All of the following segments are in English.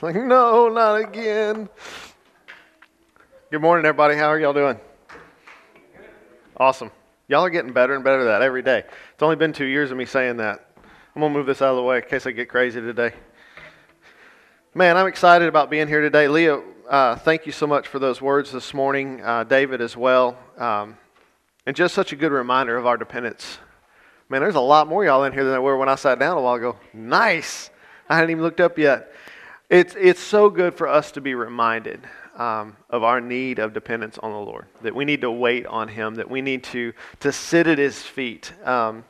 Like, no, not again. Good morning, everybody. How are y'all doing? Awesome. Y'all are getting better and better at that every day. It's only been two years of me saying that. I'm going to move this out of the way in case I get crazy today. Man, I'm excited about being here today. Leah, uh, thank you so much for those words this morning. Uh, David as well. Um, and just such a good reminder of our dependence. Man, there's a lot more y'all in here than there were when I sat down a while ago. Nice. I hadn't even looked up yet. It's, it's so good for us to be reminded um, of our need of dependence on the Lord, that we need to wait on Him, that we need to, to sit at His feet. Um,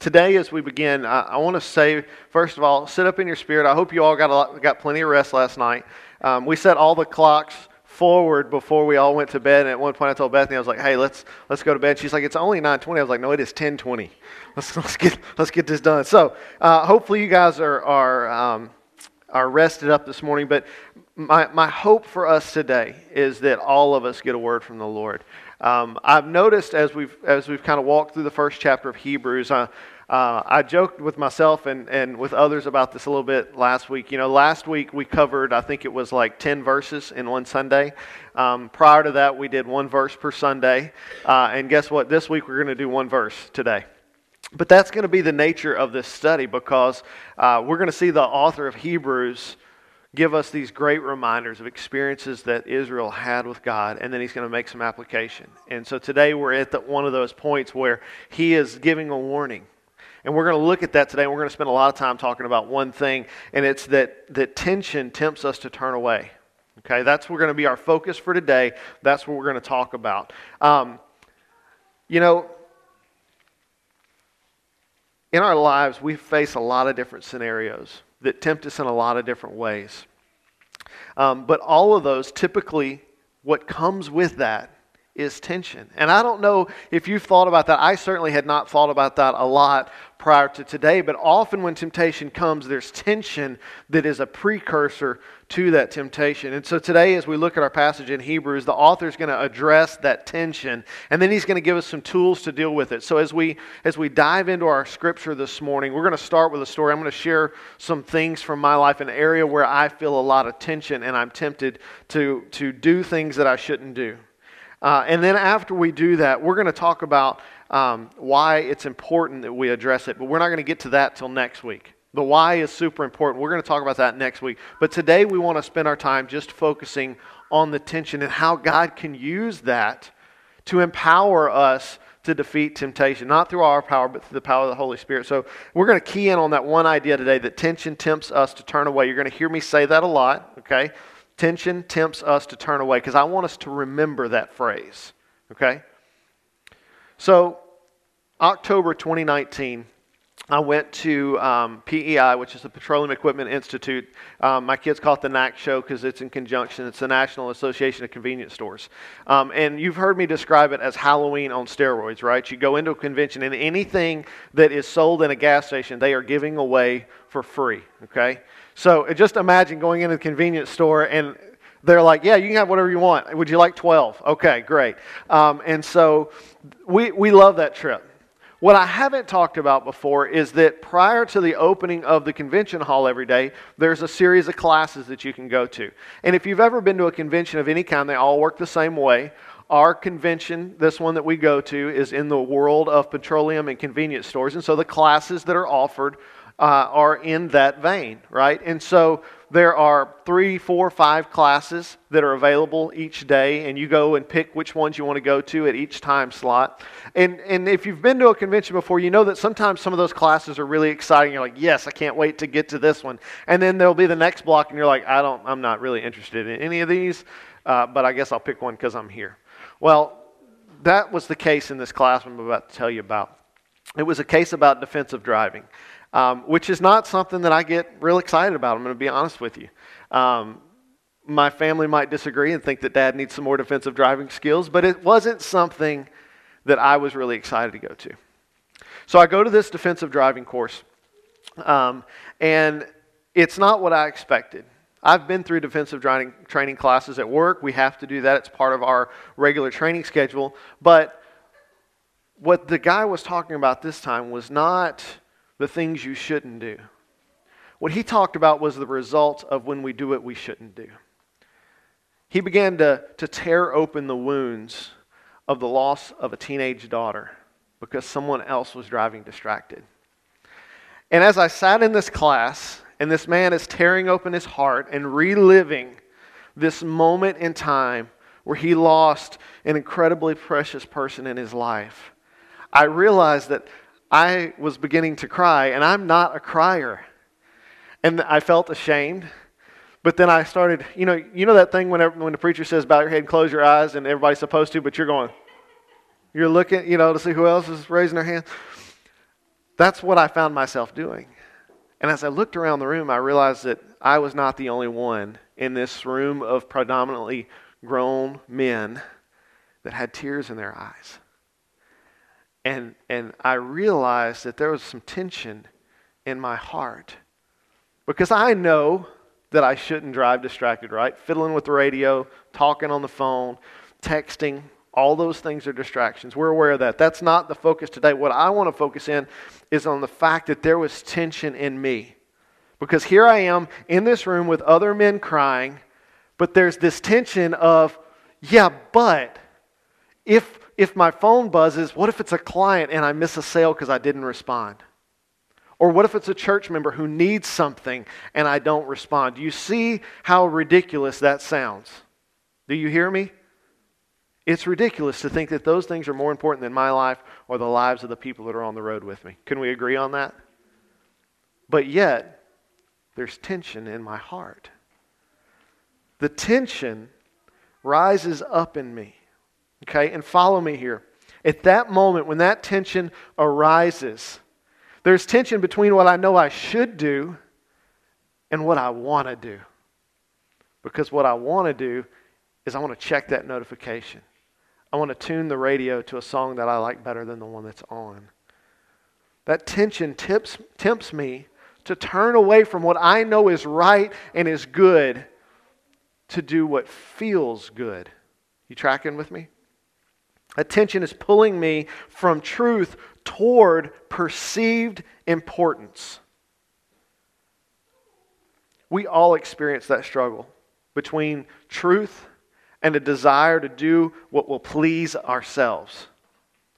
today, as we begin, I, I want to say, first of all, sit up in your spirit. I hope you all got, a lot, got plenty of rest last night. Um, we set all the clocks forward before we all went to bed. And at one point, I told Bethany, I was like, "Hey, let's let's go to bed." She's like, "It's only 9:20." I was like, "No, it is 10:20. Let's let's get let's get this done." So, uh, hopefully, you guys are are um, are rested up this morning. But my my hope for us today is that all of us get a word from the Lord. Um, I've noticed as we've as we've kind of walked through the first chapter of Hebrews. Uh, uh, I joked with myself and, and with others about this a little bit last week. You know, last week we covered, I think it was like 10 verses in one Sunday. Um, prior to that, we did one verse per Sunday. Uh, and guess what? This week we're going to do one verse today. But that's going to be the nature of this study because uh, we're going to see the author of Hebrews give us these great reminders of experiences that Israel had with God, and then he's going to make some application. And so today we're at the, one of those points where he is giving a warning and we're going to look at that today, and we're going to spend a lot of time talking about one thing, and it's that, that tension tempts us to turn away. Okay, that's we're going to be our focus for today. That's what we're going to talk about. Um, you know, in our lives, we face a lot of different scenarios that tempt us in a lot of different ways. Um, but all of those, typically, what comes with that is tension. And I don't know if you've thought about that. I certainly had not thought about that a lot prior to today, but often when temptation comes, there's tension that is a precursor to that temptation. And so today, as we look at our passage in Hebrews, the author is going to address that tension, and then he's going to give us some tools to deal with it. So as we as we dive into our scripture this morning, we're going to start with a story. I'm going to share some things from my life, an area where I feel a lot of tension, and I'm tempted to to do things that I shouldn't do. Uh, and then after we do that, we're going to talk about um, why it's important that we address it, but we're not going to get to that till next week. The why is super important. We're going to talk about that next week. But today we want to spend our time just focusing on the tension and how God can use that to empower us to defeat temptation, not through our power, but through the power of the Holy Spirit. So we're going to key in on that one idea today that tension tempts us to turn away. You're going to hear me say that a lot, okay? Tension tempts us to turn away because I want us to remember that phrase, okay? So October 2019, I went to um, PEI, which is the Petroleum Equipment Institute. Um, my kids call it the NAC show because it's in conjunction. It's the National Association of Convenience Stores. Um, and you've heard me describe it as Halloween on steroids, right? You go into a convention and anything that is sold in a gas station, they are giving away for free, okay? So just imagine going into the convenience store and they're like, yeah, you can have whatever you want. Would you like 12? Okay, great. Um, and so we, we love that trip. What I haven't talked about before is that prior to the opening of the convention hall every day, there's a series of classes that you can go to. And if you've ever been to a convention of any kind, they all work the same way. Our convention, this one that we go to, is in the world of petroleum and convenience stores. And so the classes that are offered uh, are in that vein, right? And so there are three, four, five classes that are available each day, and you go and pick which ones you want to go to at each time slot. And, and if you've been to a convention before, you know that sometimes some of those classes are really exciting. You're like, yes, I can't wait to get to this one. And then there'll be the next block, and you're like, I don't, I'm not really interested in any of these, uh, but I guess I'll pick one because I'm here. Well, that was the case in this class I'm about to tell you about. It was a case about defensive driving um, which is not something that I get real excited about. I'm going to be honest with you. Um, my family might disagree and think that dad needs some more defensive driving skills, but it wasn't something that I was really excited to go to. So I go to this defensive driving course, um, and it's not what I expected. I've been through defensive driving training classes at work. We have to do that, it's part of our regular training schedule. But what the guy was talking about this time was not the things you shouldn't do. What he talked about was the result of when we do what we shouldn't do. He began to, to tear open the wounds of the loss of a teenage daughter because someone else was driving distracted. And as I sat in this class, and this man is tearing open his heart and reliving this moment in time where he lost an incredibly precious person in his life, I realized that I was beginning to cry, and I'm not a crier. And I felt ashamed. But then I started, you know, you know that thing whenever, when the preacher says, bow your head and close your eyes, and everybody's supposed to, but you're going, you're looking, you know, to see who else is raising their hand. That's what I found myself doing. And as I looked around the room, I realized that I was not the only one in this room of predominantly grown men that had tears in their eyes. And, and I realized that there was some tension in my heart. Because I know that I shouldn't drive distracted, right? Fiddling with the radio, talking on the phone, texting, all those things are distractions. We're aware of that. That's not the focus today. What I want to focus in is on the fact that there was tension in me. Because here I am in this room with other men crying, but there's this tension of, yeah, but if if my phone buzzes, what if it's a client and I miss a sale because I didn't respond? Or what if it's a church member who needs something and I don't respond? Do you see how ridiculous that sounds? Do you hear me? It's ridiculous to think that those things are more important than my life or the lives of the people that are on the road with me. Can we agree on that? But yet, there's tension in my heart. The tension rises up in me. Okay, and follow me here. At that moment, when that tension arises, there's tension between what I know I should do and what I want to do. Because what I want to do is I want to check that notification. I want to tune the radio to a song that I like better than the one that's on. That tension tips, tempts me to turn away from what I know is right and is good to do what feels good. You tracking with me? Attention is pulling me from truth toward perceived importance. We all experience that struggle between truth and a desire to do what will please ourselves.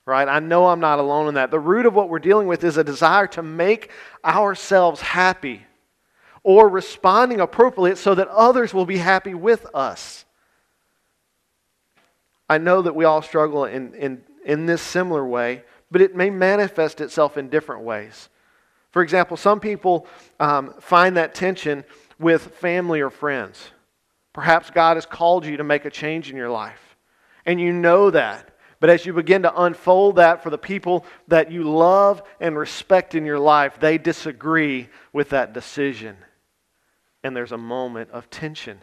Right? I know I'm not alone in that. The root of what we're dealing with is a desire to make ourselves happy or responding appropriately so that others will be happy with us. I know that we all struggle in, in, in this similar way, but it may manifest itself in different ways. For example, some people um, find that tension with family or friends. Perhaps God has called you to make a change in your life, and you know that. But as you begin to unfold that for the people that you love and respect in your life, they disagree with that decision. And there's a moment of tension.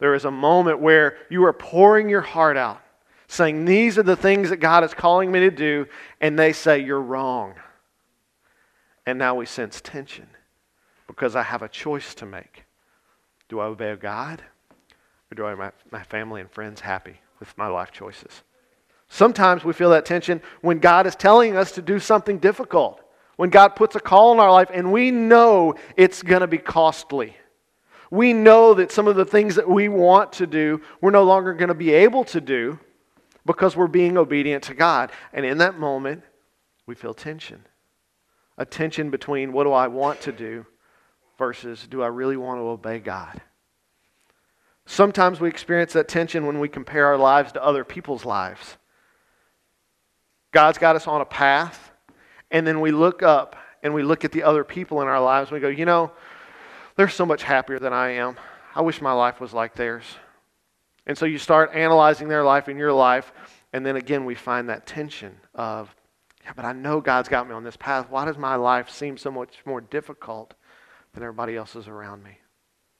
There is a moment where you are pouring your heart out, saying, These are the things that God is calling me to do, and they say, You're wrong. And now we sense tension because I have a choice to make. Do I obey God, or do I make my family and friends happy with my life choices? Sometimes we feel that tension when God is telling us to do something difficult, when God puts a call in our life and we know it's going to be costly we know that some of the things that we want to do, we're no longer going to be able to do because we're being obedient to God. And in that moment, we feel tension. A tension between what do I want to do versus do I really want to obey God? Sometimes we experience that tension when we compare our lives to other people's lives. God's got us on a path, and then we look up and we look at the other people in our lives and we go, you know, they're so much happier than I am. I wish my life was like theirs. And so you start analyzing their life and your life, and then again we find that tension of, yeah, but I know God's got me on this path. Why does my life seem so much more difficult than everybody else's around me?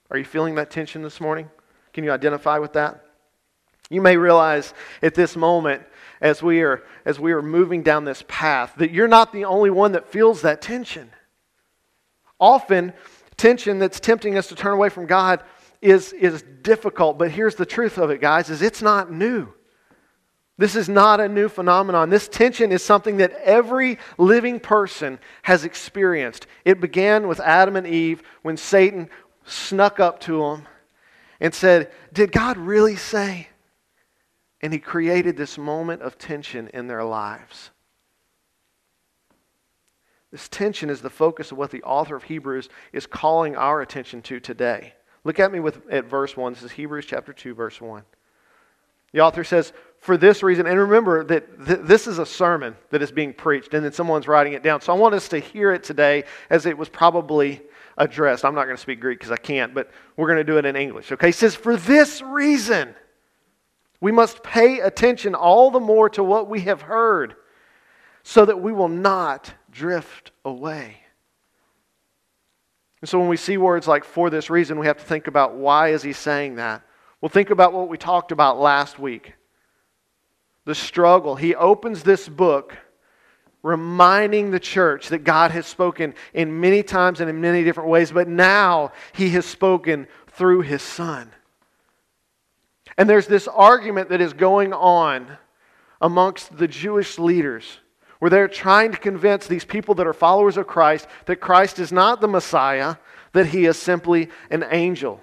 Are you feeling that tension this morning? Can you identify with that? You may realize at this moment, as we are as we are moving down this path, that you're not the only one that feels that tension. Often tension that's tempting us to turn away from God is, is difficult. But here's the truth of it, guys, is it's not new. This is not a new phenomenon. This tension is something that every living person has experienced. It began with Adam and Eve when Satan snuck up to them and said, Did God really say? And he created this moment of tension in their lives. This tension is the focus of what the author of Hebrews is calling our attention to today. Look at me with, at verse 1. This is Hebrews chapter 2, verse 1. The author says, For this reason, and remember that th- this is a sermon that is being preached, and then someone's writing it down. So I want us to hear it today as it was probably addressed. I'm not going to speak Greek because I can't, but we're going to do it in English. Okay? He says, For this reason, we must pay attention all the more to what we have heard so that we will not drift away. And so when we see words like for this reason, we have to think about why is he saying that? Well, think about what we talked about last week. The struggle. He opens this book reminding the church that God has spoken in many times and in many different ways, but now he has spoken through his son. And there's this argument that is going on amongst the Jewish leaders where they're trying to convince these people that are followers of Christ that Christ is not the Messiah, that he is simply an angel.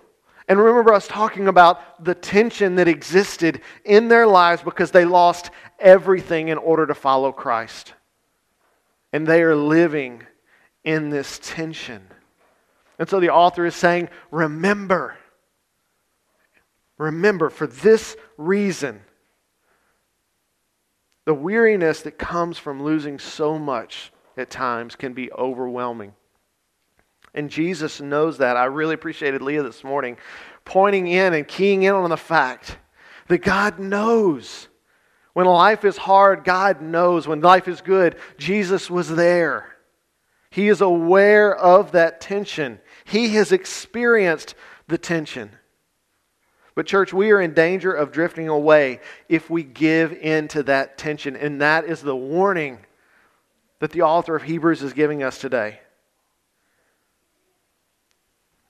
And remember us talking about the tension that existed in their lives because they lost everything in order to follow Christ. And they are living in this tension. And so the author is saying, Remember, remember, for this reason, the weariness that comes from losing so much at times can be overwhelming. And Jesus knows that. I really appreciated Leah this morning pointing in and keying in on the fact that God knows. When life is hard, God knows. When life is good, Jesus was there. He is aware of that tension. He has experienced the tension. But, church, we are in danger of drifting away if we give in to that tension. And that is the warning that the author of Hebrews is giving us today.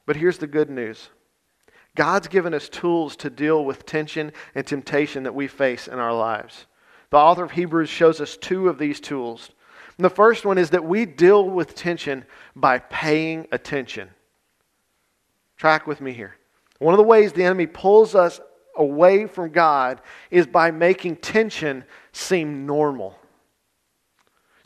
But here's the good news God's given us tools to deal with tension and temptation that we face in our lives. The author of Hebrews shows us two of these tools. And the first one is that we deal with tension by paying attention. Track with me here. One of the ways the enemy pulls us away from God is by making tension seem normal.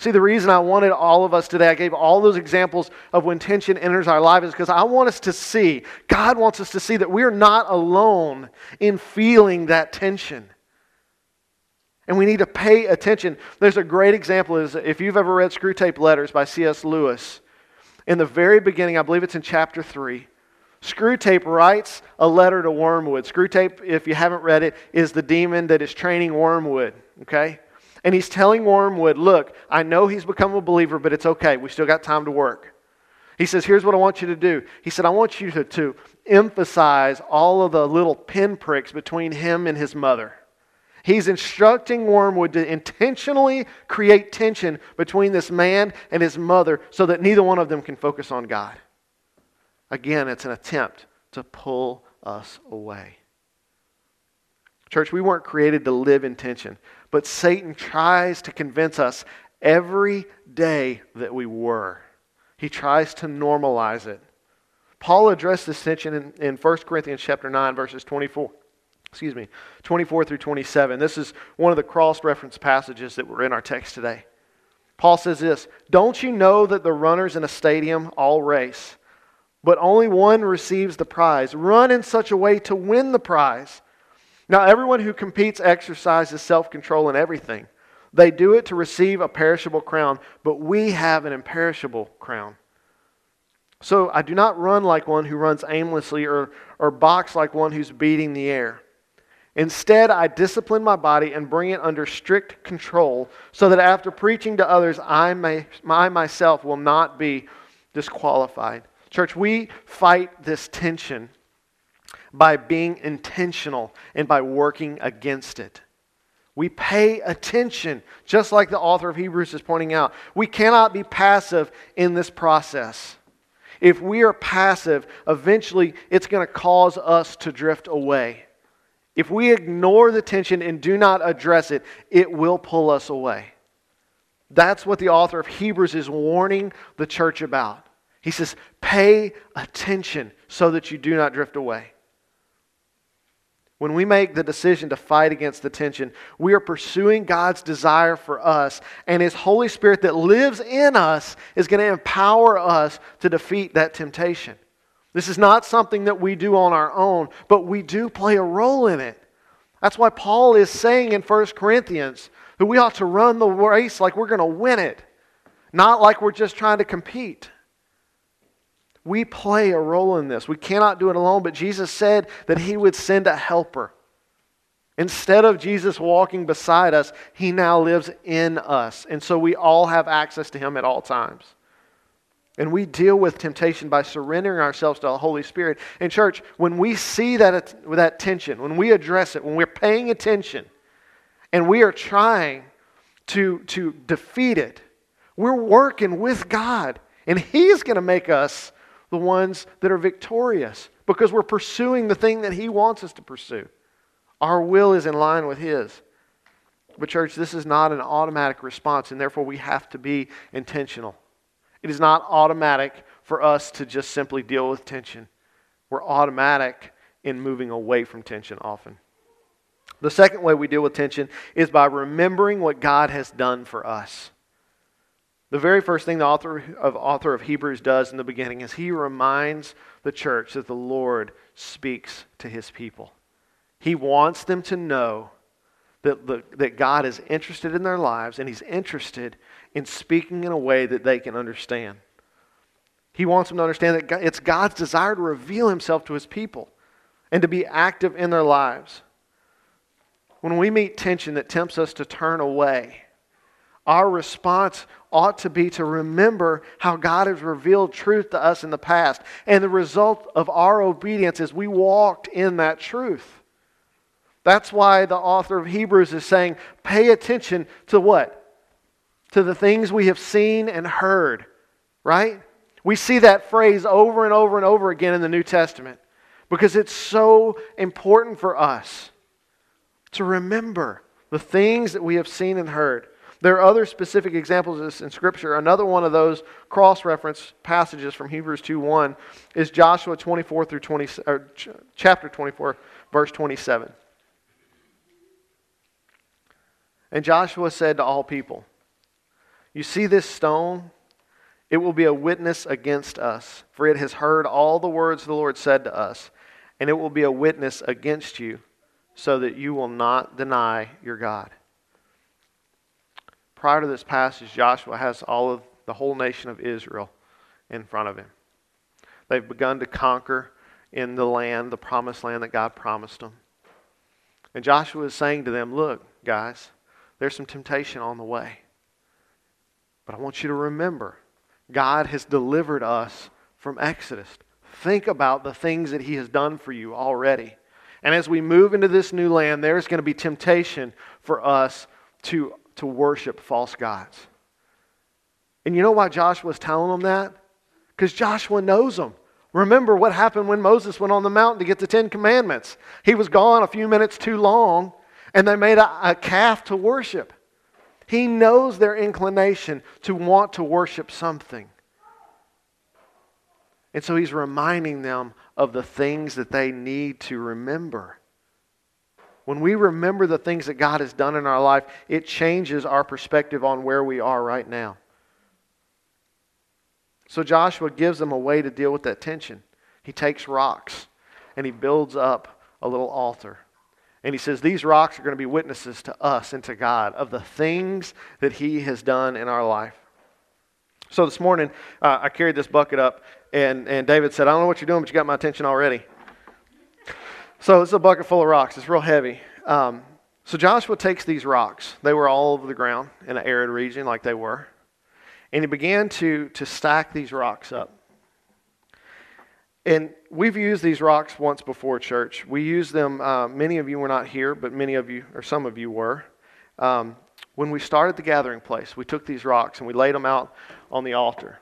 See, the reason I wanted all of us today, I gave all those examples of when tension enters our life, is because I want us to see, God wants us to see that we're not alone in feeling that tension. And we need to pay attention. There's a great example is if you've ever read Screwtape Letters by C.S. Lewis, in the very beginning, I believe it's in chapter 3, Screwtape writes a letter to Wormwood. Screwtape, if you haven't read it, is the demon that is training Wormwood, okay? And he's telling Wormwood, look, I know he's become a believer, but it's okay. We still got time to work. He says, here's what I want you to do. He said, I want you to, to emphasize all of the little pinpricks between him and his mother. He's instructing Wormwood to intentionally create tension between this man and his mother so that neither one of them can focus on God. Again, it's an attempt to pull us away. Church, we weren't created to live in tension, but Satan tries to convince us every day that we were. He tries to normalize it. Paul addressed this tension in, in 1 Corinthians chapter 9, verses 24. Excuse me, 24 through 27. This is one of the cross reference passages that were in our text today. Paul says this Don't you know that the runners in a stadium all race? But only one receives the prize. Run in such a way to win the prize. Now, everyone who competes exercises self control in everything. They do it to receive a perishable crown, but we have an imperishable crown. So I do not run like one who runs aimlessly or, or box like one who's beating the air. Instead, I discipline my body and bring it under strict control so that after preaching to others, I, may, I myself will not be disqualified. Church, we fight this tension by being intentional and by working against it. We pay attention, just like the author of Hebrews is pointing out. We cannot be passive in this process. If we are passive, eventually it's going to cause us to drift away. If we ignore the tension and do not address it, it will pull us away. That's what the author of Hebrews is warning the church about. He says, pay attention so that you do not drift away. When we make the decision to fight against the tension, we are pursuing God's desire for us, and His Holy Spirit that lives in us is going to empower us to defeat that temptation. This is not something that we do on our own, but we do play a role in it. That's why Paul is saying in 1 Corinthians that we ought to run the race like we're going to win it, not like we're just trying to compete. We play a role in this. We cannot do it alone, but Jesus said that He would send a helper. Instead of Jesus walking beside us, He now lives in us. And so we all have access to Him at all times. And we deal with temptation by surrendering ourselves to the Holy Spirit. In church, when we see that, that tension, when we address it, when we're paying attention, and we are trying to, to defeat it, we're working with God. And He's going to make us the ones that are victorious because we're pursuing the thing that He wants us to pursue. Our will is in line with His. But, church, this is not an automatic response, and therefore we have to be intentional. It is not automatic for us to just simply deal with tension. We're automatic in moving away from tension often. The second way we deal with tension is by remembering what God has done for us. The very first thing the author of, author of Hebrews does in the beginning is he reminds the church that the Lord speaks to his people. He wants them to know that, the, that God is interested in their lives and he's interested in speaking in a way that they can understand. He wants them to understand that it's God's desire to reveal himself to his people and to be active in their lives. When we meet tension that tempts us to turn away, our response ought to be to remember how God has revealed truth to us in the past. And the result of our obedience is we walked in that truth. That's why the author of Hebrews is saying, pay attention to what? To the things we have seen and heard, right? We see that phrase over and over and over again in the New Testament because it's so important for us to remember the things that we have seen and heard. There are other specific examples of this in Scripture. Another one of those cross reference passages from Hebrews 2 1 is Joshua 24 through 20, or chapter 24, verse 27. And Joshua said to all people, You see this stone? It will be a witness against us, for it has heard all the words the Lord said to us, and it will be a witness against you, so that you will not deny your God prior to this passage, Joshua has all of the whole nation of Israel in front of him. They've begun to conquer in the land, the promised land that God promised them. And Joshua is saying to them, Look, guys, there's some temptation on the way. But I want you to remember, God has delivered us from Exodus. Think about the things that He has done for you already. And as we move into this new land, there's going to be temptation for us to to worship false gods. And you know why Joshua was telling them that? Because Joshua knows them. Remember what happened when Moses went on the mountain to get the Ten Commandments. He was gone a few minutes too long, and they made a, a calf to worship. He knows their inclination to want to worship something. And so he's reminding them of the things that they need to remember. When we remember the things that God has done in our life, it changes our perspective on where we are right now. So Joshua gives them a way to deal with that tension. He takes rocks and he builds up a little altar. And he says, These rocks are going to be witnesses to us and to God of the things that he has done in our life. So this morning, uh, I carried this bucket up, and, and David said, I don't know what you're doing, but you got my attention already. So it's a bucket full of rocks. It's real heavy. Um, so Joshua takes these rocks. They were all over the ground in an arid region, like they were. And he began to, to stack these rocks up. And we've used these rocks once before, church. We used them, uh, many of you were not here, but many of you, or some of you were. Um, when we started the gathering place, we took these rocks and we laid them out on the altar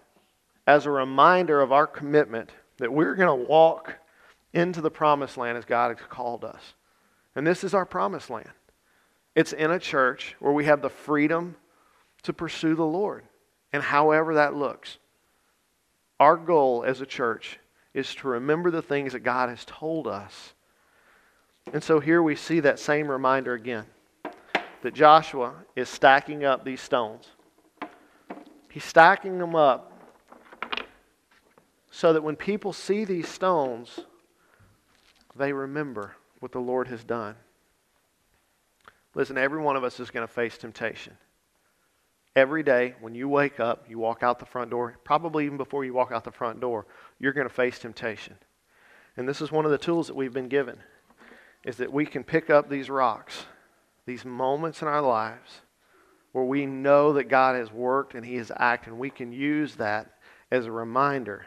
as a reminder of our commitment that we're going to walk into the promised land as God has called us. And this is our promised land. It's in a church where we have the freedom to pursue the Lord, and however that looks. Our goal as a church is to remember the things that God has told us. And so here we see that same reminder again that Joshua is stacking up these stones. He's stacking them up so that when people see these stones, they remember what the Lord has done. Listen, every one of us is going to face temptation. Every day when you wake up, you walk out the front door, probably even before you walk out the front door, you're going to face temptation. And this is one of the tools that we've been given is that we can pick up these rocks, these moments in our lives where we know that God has worked and he has acted, and we can use that as a reminder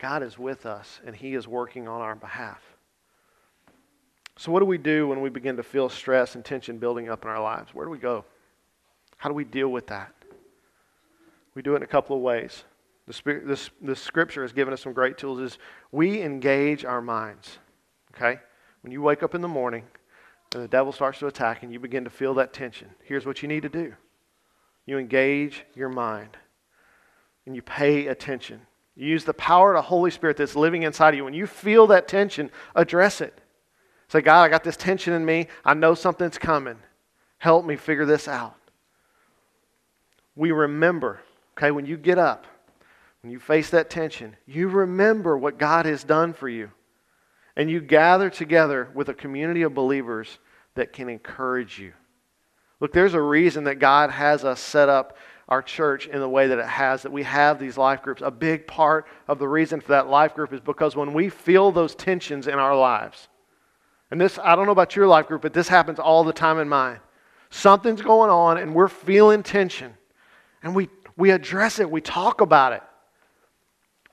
God is with us and he is working on our behalf. So, what do we do when we begin to feel stress and tension building up in our lives? Where do we go? How do we deal with that? We do it in a couple of ways. The, this, scripture has given us some great tools. Is we engage our minds. Okay, when you wake up in the morning and the devil starts to attack and you begin to feel that tension, here's what you need to do. You engage your mind and you pay attention. You use the power of the Holy Spirit that's living inside of you. When you feel that tension, address it. Say, God, I got this tension in me. I know something's coming. Help me figure this out. We remember, okay, when you get up, when you face that tension, you remember what God has done for you. And you gather together with a community of believers that can encourage you. Look, there's a reason that God has us set up our church in the way that it has, that we have these life groups. A big part of the reason for that life group is because when we feel those tensions in our lives, and this, I don't know about your life group, but this happens all the time in mine. Something's going on and we're feeling tension. And we, we address it, we talk about it.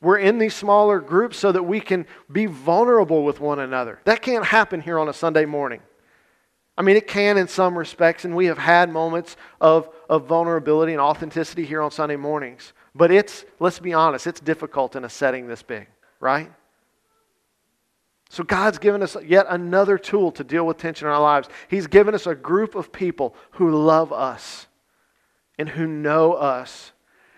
We're in these smaller groups so that we can be vulnerable with one another. That can't happen here on a Sunday morning. I mean, it can in some respects, and we have had moments of, of vulnerability and authenticity here on Sunday mornings. But it's, let's be honest, it's difficult in a setting this big, right? So God's given us yet another tool to deal with tension in our lives. He's given us a group of people who love us and who know us.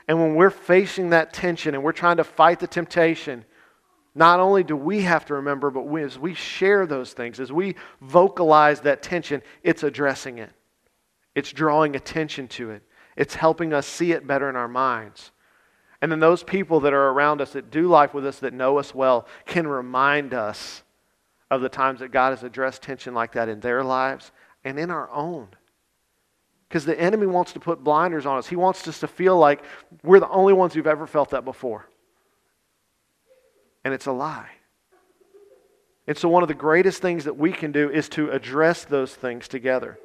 And when we're facing that tension and we're trying to fight the temptation, not only do we have to remember, but we, as we share those things, as we vocalize that tension, it's addressing it. It's drawing attention to it. It's helping us see it better in our minds. And then those people that are around us that do life with us, that know us well, can remind us of the times that God has addressed tension like that in their lives and in our own. Because the enemy wants to put blinders on us. He wants us to feel like we're the only ones who've ever felt that before. And it's a lie. And so, one of the greatest things that we can do is to address those things together.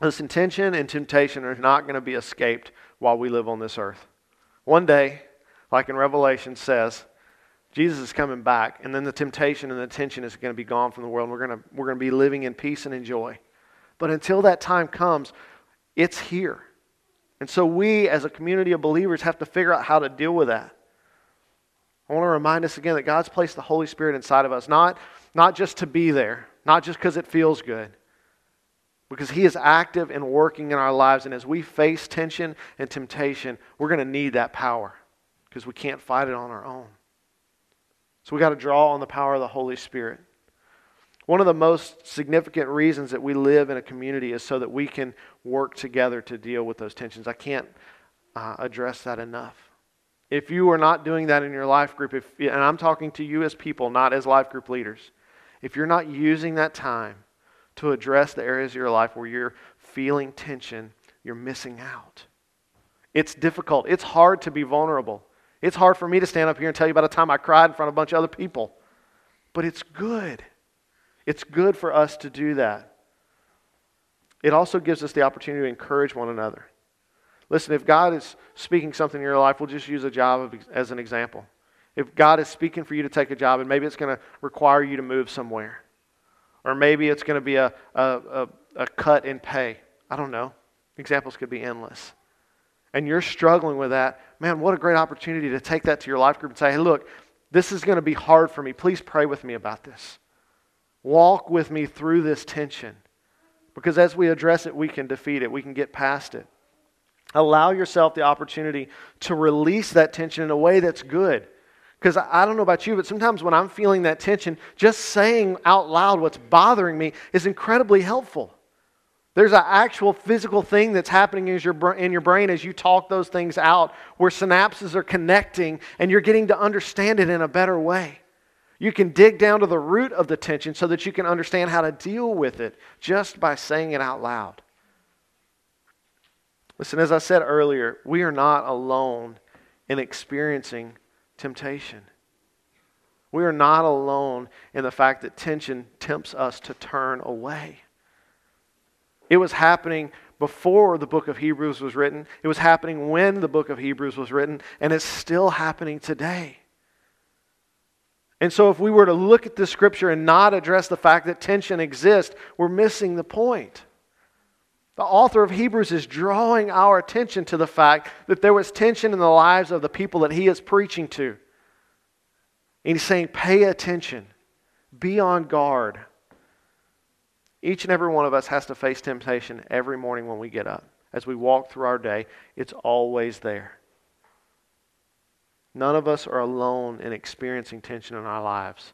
Listen, tension and temptation are not going to be escaped while we live on this earth. One day, like in Revelation says, Jesus is coming back, and then the temptation and the tension is going to be gone from the world, we're going to, we're going to be living in peace and in joy. But until that time comes, it's here. And so we, as a community of believers, have to figure out how to deal with that. I want to remind us again that God's placed the Holy Spirit inside of us, not, not just to be there, not just because it feels good, because He is active and working in our lives. And as we face tension and temptation, we're going to need that power because we can't fight it on our own. So we got to draw on the power of the Holy Spirit. One of the most significant reasons that we live in a community is so that we can work together to deal with those tensions. I can't uh, address that enough. If you are not doing that in your life group, if, and I'm talking to you as people, not as life group leaders, if you're not using that time to address the areas of your life where you're feeling tension, you're missing out. It's difficult. It's hard to be vulnerable. It's hard for me to stand up here and tell you about a time I cried in front of a bunch of other people. But it's good. It's good for us to do that. It also gives us the opportunity to encourage one another. Listen, if God is speaking something in your life, we'll just use a job as an example. If God is speaking for you to take a job, and maybe it's going to require you to move somewhere, or maybe it's going to be a, a, a, a cut in pay. I don't know. Examples could be endless. And you're struggling with that, man, what a great opportunity to take that to your life group and say, hey, look, this is going to be hard for me. Please pray with me about this. Walk with me through this tension. Because as we address it, we can defeat it, we can get past it. Allow yourself the opportunity to release that tension in a way that's good. Because I don't know about you, but sometimes when I'm feeling that tension, just saying out loud what's bothering me is incredibly helpful. There's an actual physical thing that's happening in your, in your brain as you talk those things out, where synapses are connecting and you're getting to understand it in a better way. You can dig down to the root of the tension so that you can understand how to deal with it just by saying it out loud. Listen, as I said earlier, we are not alone in experiencing temptation. We are not alone in the fact that tension tempts us to turn away. It was happening before the book of Hebrews was written, it was happening when the book of Hebrews was written, and it's still happening today. And so, if we were to look at the scripture and not address the fact that tension exists, we're missing the point. The author of Hebrews is drawing our attention to the fact that there was tension in the lives of the people that he is preaching to. And he's saying, pay attention, be on guard. Each and every one of us has to face temptation every morning when we get up. As we walk through our day, it's always there. None of us are alone in experiencing tension in our lives.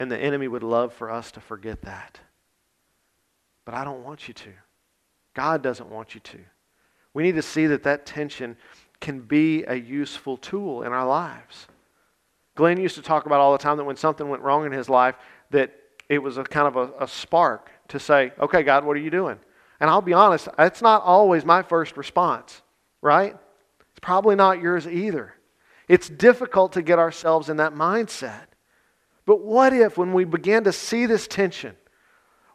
And the enemy would love for us to forget that. But I don't want you to. God doesn't want you to. We need to see that that tension can be a useful tool in our lives. Glenn used to talk about all the time that when something went wrong in his life, that it was a kind of a, a spark to say, okay, God, what are you doing? And I'll be honest, it's not always my first response, right? It's probably not yours either. It's difficult to get ourselves in that mindset. But what if, when we begin to see this tension,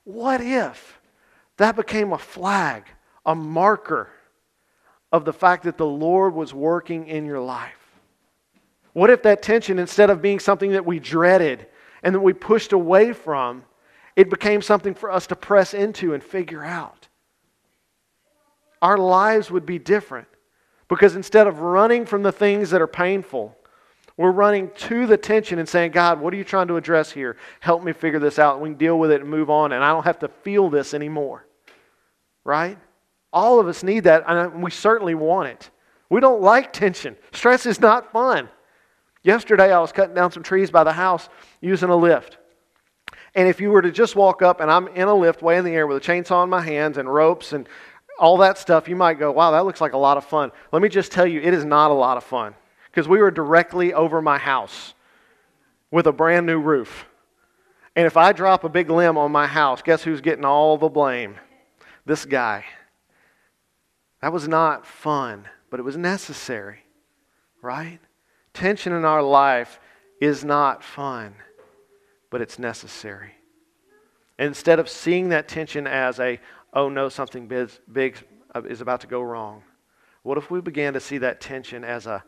what if that became a flag, a marker of the fact that the Lord was working in your life? What if that tension, instead of being something that we dreaded and that we pushed away from, it became something for us to press into and figure out? Our lives would be different because instead of running from the things that are painful, we're running to the tension and saying, God, what are you trying to address here? Help me figure this out. We can deal with it and move on, and I don't have to feel this anymore right? All of us need that, and we certainly want it. We don't like tension. Stress is not fun. Yesterday, I was cutting down some trees by the house using a lift. And if you were to just walk up and I'm in a lift way in the air with a chainsaw in my hands and ropes and all that stuff, you might go, wow, that looks like a lot of fun. Let me just tell you, it is not a lot of fun because we were directly over my house with a brand new roof. And if I drop a big limb on my house, guess who's getting all the blame? This guy. That was not fun, but it was necessary, right? Tension in our life is not fun, but it's necessary. Instead of seeing that tension as a, oh no, something big, big is about to go wrong, what if we began to see that tension as a,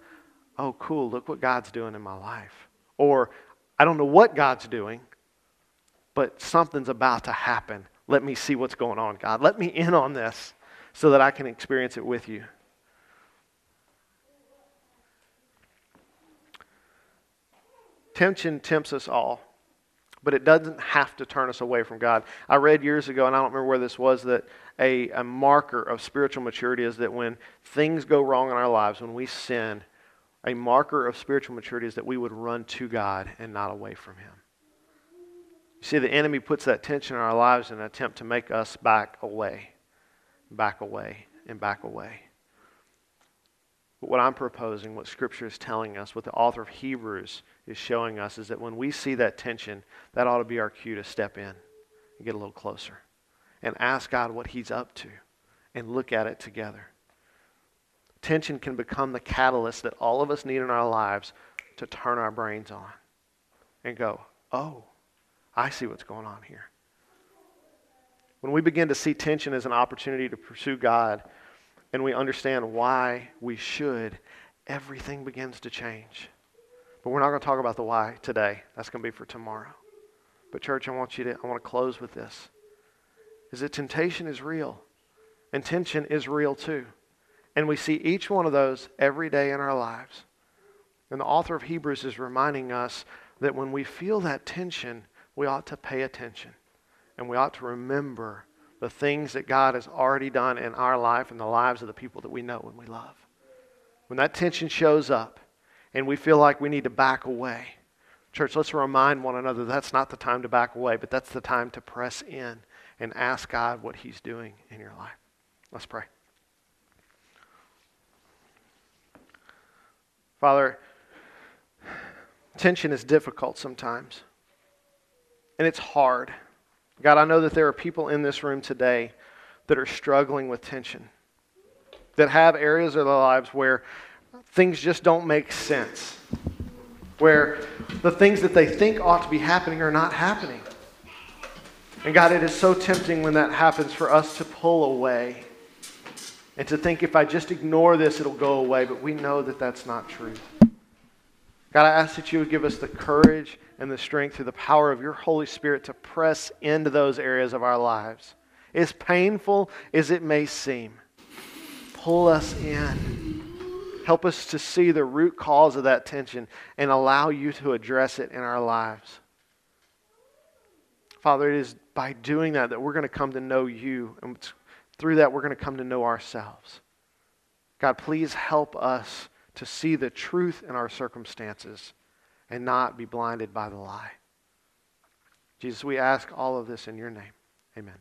oh cool, look what God's doing in my life? Or, I don't know what God's doing, but something's about to happen let me see what's going on, God. Let me in on this so that I can experience it with you. Tension tempts us all, but it doesn't have to turn us away from God. I read years ago, and I don't remember where this was, that a, a marker of spiritual maturity is that when things go wrong in our lives, when we sin, a marker of spiritual maturity is that we would run to God and not away from Him. You see, the enemy puts that tension in our lives in an attempt to make us back away, back away, and back away. But what I'm proposing, what Scripture is telling us, what the author of Hebrews is showing us, is that when we see that tension, that ought to be our cue to step in and get a little closer and ask God what He's up to and look at it together. Tension can become the catalyst that all of us need in our lives to turn our brains on and go, oh, I see what's going on here. When we begin to see tension as an opportunity to pursue God and we understand why we should, everything begins to change. But we're not going to talk about the why today. That's going to be for tomorrow. But church, I want you to I want to close with this. Is that temptation is real. And tension is real too. And we see each one of those every day in our lives. And the author of Hebrews is reminding us that when we feel that tension, we ought to pay attention and we ought to remember the things that God has already done in our life and the lives of the people that we know and we love. When that tension shows up and we feel like we need to back away, church, let's remind one another that's not the time to back away, but that's the time to press in and ask God what He's doing in your life. Let's pray. Father, tension is difficult sometimes, and it's hard. God, I know that there are people in this room today that are struggling with tension, that have areas of their lives where things just don't make sense, where the things that they think ought to be happening are not happening. And God, it is so tempting when that happens for us to pull away and to think if I just ignore this, it'll go away. But we know that that's not true. God, I ask that you would give us the courage and the strength through the power of your Holy Spirit to press into those areas of our lives. As painful as it may seem, pull us in. Help us to see the root cause of that tension and allow you to address it in our lives. Father, it is by doing that that we're going to come to know you. And through that, we're going to come to know ourselves. God, please help us to see the truth in our circumstances and not be blinded by the lie. Jesus, we ask all of this in your name. Amen.